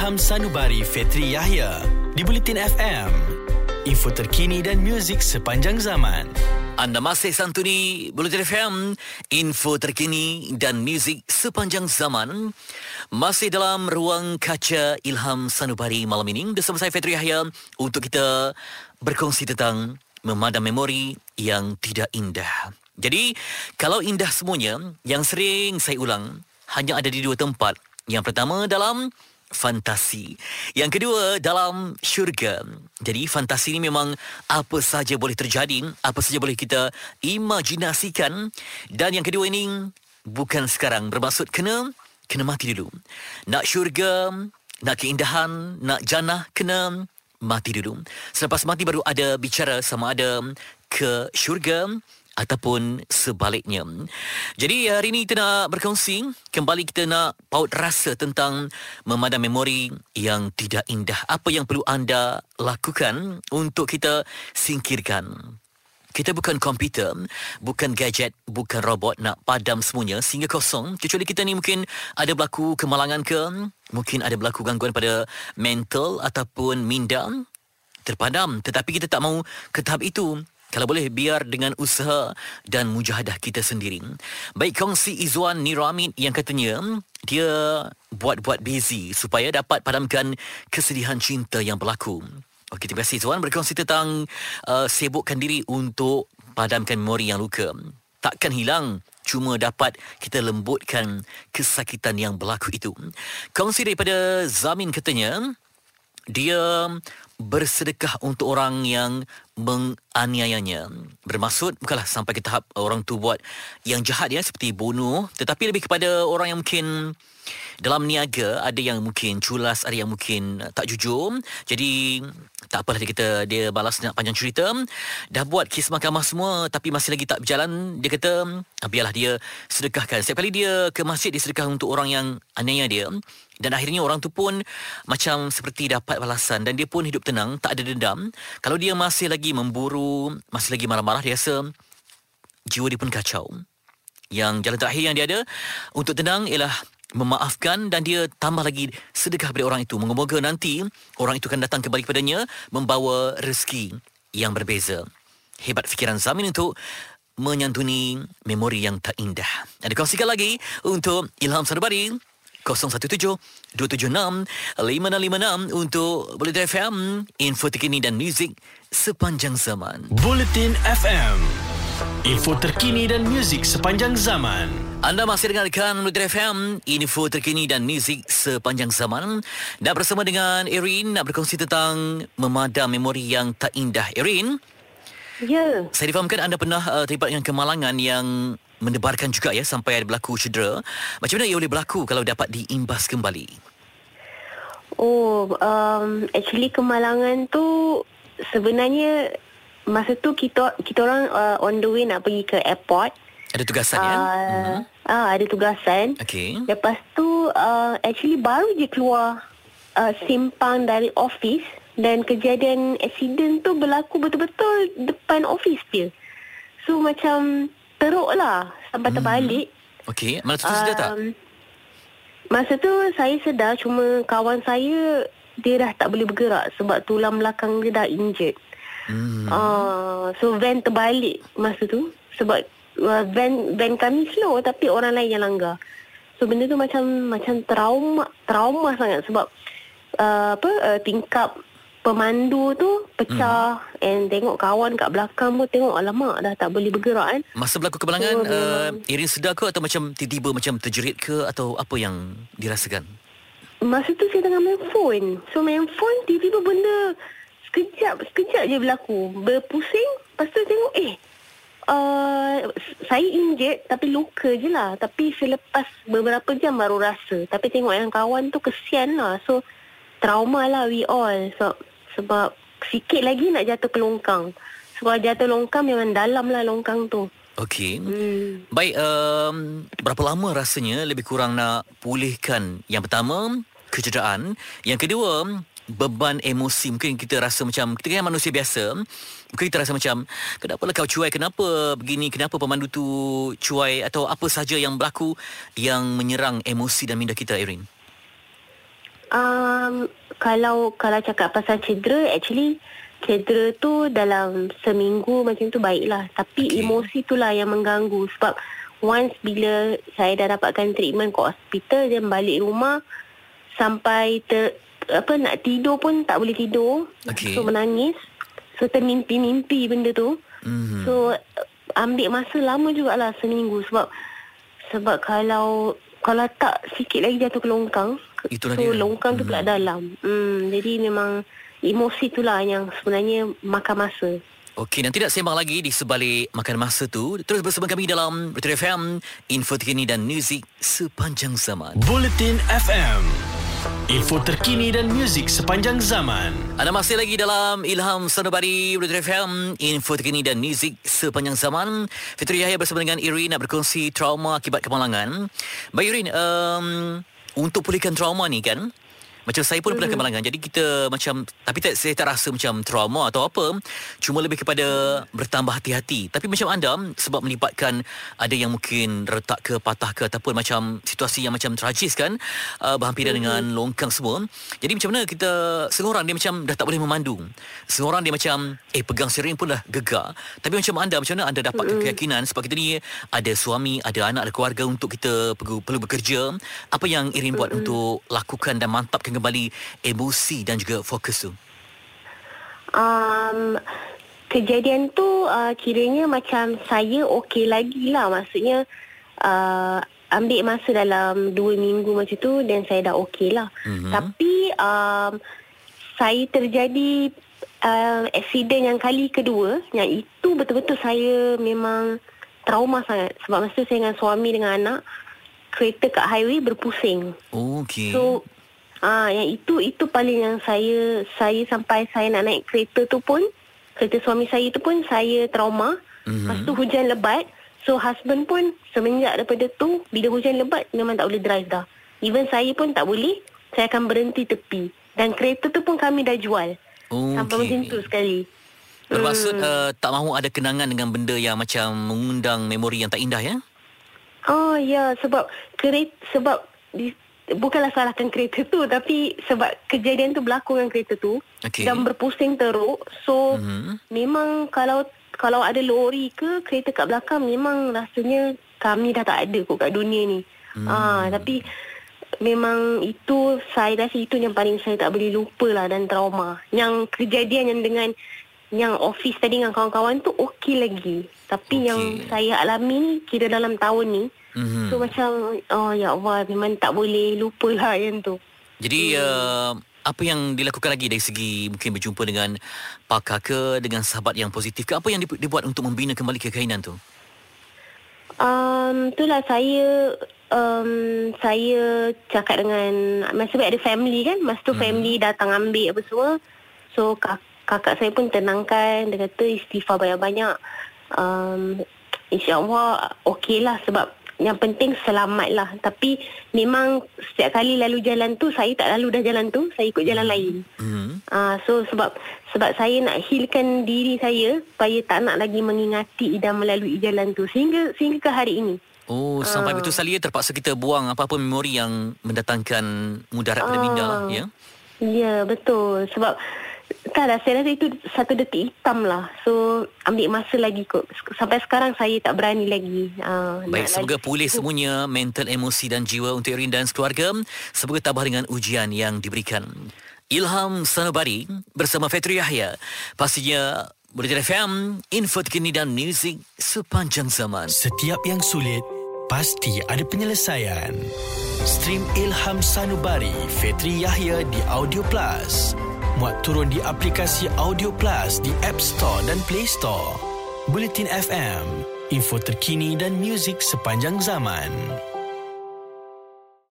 Ilham Sanubari Fetri Yahya di Bulletin FM. Info terkini dan muzik sepanjang zaman. Anda masih santuni Bulletin FM, info terkini dan muzik sepanjang zaman. Masih dalam ruang kaca Ilham Sanubari malam ini bersama saya Fetri Yahya untuk kita berkongsi tentang memadam memori yang tidak indah. Jadi, kalau indah semuanya, yang sering saya ulang hanya ada di dua tempat. Yang pertama dalam fantasi. Yang kedua dalam syurga. Jadi fantasi ini memang apa saja boleh terjadi, apa saja boleh kita imajinasikan dan yang kedua ini bukan sekarang bermaksud kena kena mati dulu. Nak syurga, nak keindahan, nak jannah kena mati dulu. Selepas mati baru ada bicara sama ada ke syurga ataupun sebaliknya. Jadi hari ini kita nak berkongsi, kembali kita nak paut rasa tentang memadam memori yang tidak indah. Apa yang perlu anda lakukan untuk kita singkirkan? Kita bukan komputer, bukan gadget, bukan robot nak padam semuanya sehingga kosong. Kecuali kita ni mungkin ada berlaku kemalangan ke, mungkin ada berlaku gangguan pada mental ataupun minda terpadam. Tetapi kita tak mau ke tahap itu. Kalau boleh biar dengan usaha dan mujahadah kita sendiri. Baik kongsi Izwan Niramin yang katanya dia buat-buat busy supaya dapat padamkan kesedihan cinta yang berlaku. Okey, terima kasih Izwan berkongsi tentang uh, sibukkan diri untuk padamkan memori yang luka. Takkan hilang cuma dapat kita lembutkan kesakitan yang berlaku itu. Kongsi daripada Zamin katanya dia bersedekah untuk orang yang menganiayanya. Bermaksud bukanlah sampai ke tahap orang tu buat yang jahat ya seperti bunuh tetapi lebih kepada orang yang mungkin dalam niaga ada yang mungkin culas ada yang mungkin tak jujur. Jadi tak apalah dia kata dia balas nak panjang cerita. Dah buat kes mahkamah semua tapi masih lagi tak berjalan dia kata ah, biarlah dia sedekahkan. Setiap kali dia ke masjid dia sedekah untuk orang yang aniaya dia dan akhirnya orang tu pun macam seperti dapat balasan dan dia pun hidup tenang tak ada dendam kalau dia masih lagi memburu masih lagi marah-marah dia rasa jiwa dia pun kacau yang jalan terakhir yang dia ada untuk tenang ialah memaafkan dan dia tambah lagi sedekah kepada orang itu. Moga-moga nanti orang itu akan datang kembali kepadanya membawa rezeki yang berbeza. Hebat fikiran Zamin untuk menyantuni memori yang tak indah. Ada kongsikan lagi untuk Ilham Sarbari 017-276-5656 untuk Bulletin FM, info terkini dan muzik sepanjang zaman. Bulletin FM. Info terkini dan muzik sepanjang zaman. Anda masih dengarkan Bulletin FM, info terkini dan muzik sepanjang zaman. Dan bersama dengan Erin nak berkongsi tentang memadam memori yang tak indah. Erin, Ya, saya difahamkan anda pernah uh, terlibat dengan kemalangan yang mendebarkan juga ya sampai ada berlaku cedera. Macam mana ia boleh berlaku kalau dapat diimbas kembali? oh, um, actually kemalangan tu sebenarnya masa tu kita kita orang uh, on the way nak pergi ke airport. Ada tugasan ya? Uh, ah, ada tugasan. Okey. Lepas tu uh, actually baru je keluar uh, simpang dari office dan kejadian accident tu berlaku betul-betul depan office dia. So macam teruk lah sampai terbalik. Okey, mana tu sedar tak? Um, Masa tu saya sedar cuma kawan saya dia dah tak boleh bergerak sebab tulang belakang dia dah injured. Hmm. Uh, so van terbalik masa tu sebab uh, van van kami slow tapi orang lain yang langgar. So benda tu macam macam trauma trauma sangat sebab uh, apa uh, tingkap pemandu tu pecah hmm. and tengok kawan kat belakang pun tengok alamak dah tak boleh bergerak kan. Masa berlaku kebalangan, Oh, uh, memang. Irin sedar ke atau macam tiba-tiba macam terjerit ke atau apa yang dirasakan? Masa tu saya tengah main phone. So main phone tiba-tiba benda sekejap, sekejap je berlaku. Berpusing, lepas tu tengok eh uh, saya injet tapi luka je lah. Tapi selepas beberapa jam baru rasa. Tapi tengok yang kawan tu kesian lah. So trauma lah we all. So, sebab sikit lagi nak jatuh ke longkang. Sebab jatuh longkang memang dalam lah longkang tu. Okey. Hmm. Baik, um, berapa lama rasanya lebih kurang nak pulihkan? Yang pertama, kecederaan. Yang kedua, beban emosi. Mungkin kita rasa macam, kita kan manusia biasa. Mungkin kita rasa macam, kenapa lah kau cuai? Kenapa begini? Kenapa pemandu tu cuai? Atau apa saja yang berlaku yang menyerang emosi dan minda kita, Erin? Um, kalau kalau cakap pasal cedera, actually cedera tu dalam seminggu macam tu baiklah. Tapi okay. emosi tu lah yang mengganggu sebab once bila saya dah dapatkan treatment kat hospital dan balik rumah sampai ter, apa nak tidur pun tak boleh tidur. Okay. So menangis. So termimpi-mimpi benda tu. Mhm. So ambil masa lama jugalah seminggu sebab sebab kalau kalau tak sikit lagi jatuh ke longkang. Itulah so dia. longkang tu pula dalam. Hmm, jadi memang emosi itulah yang sebenarnya makan masa. Okey, dan tidak sembang lagi di sebalik makan masa tu. Terus bersama kami dalam Retro FM, info terkini dan muzik sepanjang zaman. Bulletin FM. Info terkini dan muzik sepanjang zaman. Anda masih lagi dalam Ilham Sanubari Retro FM, info terkini dan muzik sepanjang zaman. Fitri Yahya bersama dengan Irin nak berkongsi trauma akibat kemalangan. Baik Irin, um, untuk pulihkan trauma ni kan, macam saya pun pernah kemalangan. Jadi kita macam Tapi tak, saya tak rasa macam trauma atau apa Cuma lebih kepada Bertambah hati-hati. Tapi macam anda Sebab melibatkan Ada yang mungkin Retak ke Patah ke Ataupun macam Situasi yang macam tragis kan uh, Berhampiran dengan longkang semua. Jadi macam mana kita Seorang dia macam Dah tak boleh memandu. Seorang dia macam Eh pegang steering pun dah gegar. Tapi macam anda Macam mana anda dapat keyakinan Sebab kita ni Ada suami Ada anak Ada keluarga Untuk kita perlu, perlu bekerja. Apa yang Irin buat Untuk lakukan dan mantapkan kembali Emosi dan juga fokus tu Um, kejadian tu uh, kiranya macam saya okey lagi lah. Maksudnya uh, ambil masa dalam dua minggu macam tu dan saya dah okey lah. Mhm. Tapi um, saya terjadi uh, accident yang kali kedua yang itu betul-betul saya memang trauma sangat. Sebab masa tu saya dengan suami dengan anak kereta kat highway berpusing. Okey So ah yang itu itu paling yang saya saya sampai saya nak naik kereta tu pun kereta suami saya tu pun saya trauma. Mhm. Mm-hmm. Lepas tu hujan lebat. So husband pun semenjak daripada tu bila hujan lebat memang tak boleh drive dah. Even saya pun tak boleh. Saya akan berhenti tepi. Dan kereta tu pun kami dah jual. Okey. Sampai macam tu sekali. Bermaksud Hmm. uh, tak mahu ada kenangan dengan benda yang macam mengundang memori yang tak indah ya? Oh ya sebab kereta sebab di, bukanlah salahkan kereta tu tapi sebab kejadian tu berlaku dengan kereta tu Okey. dan berpusing teruk so Mhm. mm-hmm. memang kalau kalau ada lori ke kereta kat belakang memang rasanya kami dah tak ada kot kat dunia ni. Hmm. Ah tapi memang itu saya rasa itu yang paling saya tak boleh lupa lah dan trauma. Yang kejadian yang dengan yang office tadi dengan kawan-kawan tu okey lagi. Tapi Okey. yang saya alami ni kira dalam tahun ni Mhm. So macam Oh ya Allah Memang tak boleh lupa lah yang tu Jadi uh, apa yang dilakukan lagi dari segi mungkin berjumpa dengan pakar ke dengan sahabat yang positif ke apa yang dibu- dibuat untuk membina kembali kekainan tu? um, Itulah saya um, Saya cakap dengan Masa tu ada family kan Masa tu hmm. family datang ambil apa semua So kak, kakak saya pun tenangkan Dia kata istighfar banyak-banyak um, InsyaAllah okey lah sebab yang penting selamat lah Tapi memang setiap kali lalu jalan tu Saya tak lalu dah jalan tu Saya ikut jalan lain Mhm. Ah, so sebab sebab saya nak healkan diri saya supaya tak nak lagi mengingati dan melalui jalan tu sehingga sehingga ke hari ini. Oh, sampai begitu salia terpaksa kita buang apa-apa memori yang mendatangkan mudarat pada minda lah, ya. Ya, betul. Sebab tak lah, saya rasa itu satu detik hitam lah. So, ambil masa lagi kot. Sampai sekarang saya tak berani lagi. Ah, Baik, nak semoga lagi. pulih semuanya mental, emosi dan jiwa untuk Irin dan keluarga. Semoga tabah dengan ujian yang diberikan. Ilham Sanubari bersama Fetri Yahya. Pastinya Bulletin FM, info terkini dan muzik sepanjang zaman. Setiap yang sulit pasti ada penyelesaian. Stream Ilham Sanubari Fetri Yahya di Audio Plus. Muat turun di aplikasi Audio Plus di App Store dan Play Store. Bulletin FM, info terkini dan muzik sepanjang zaman.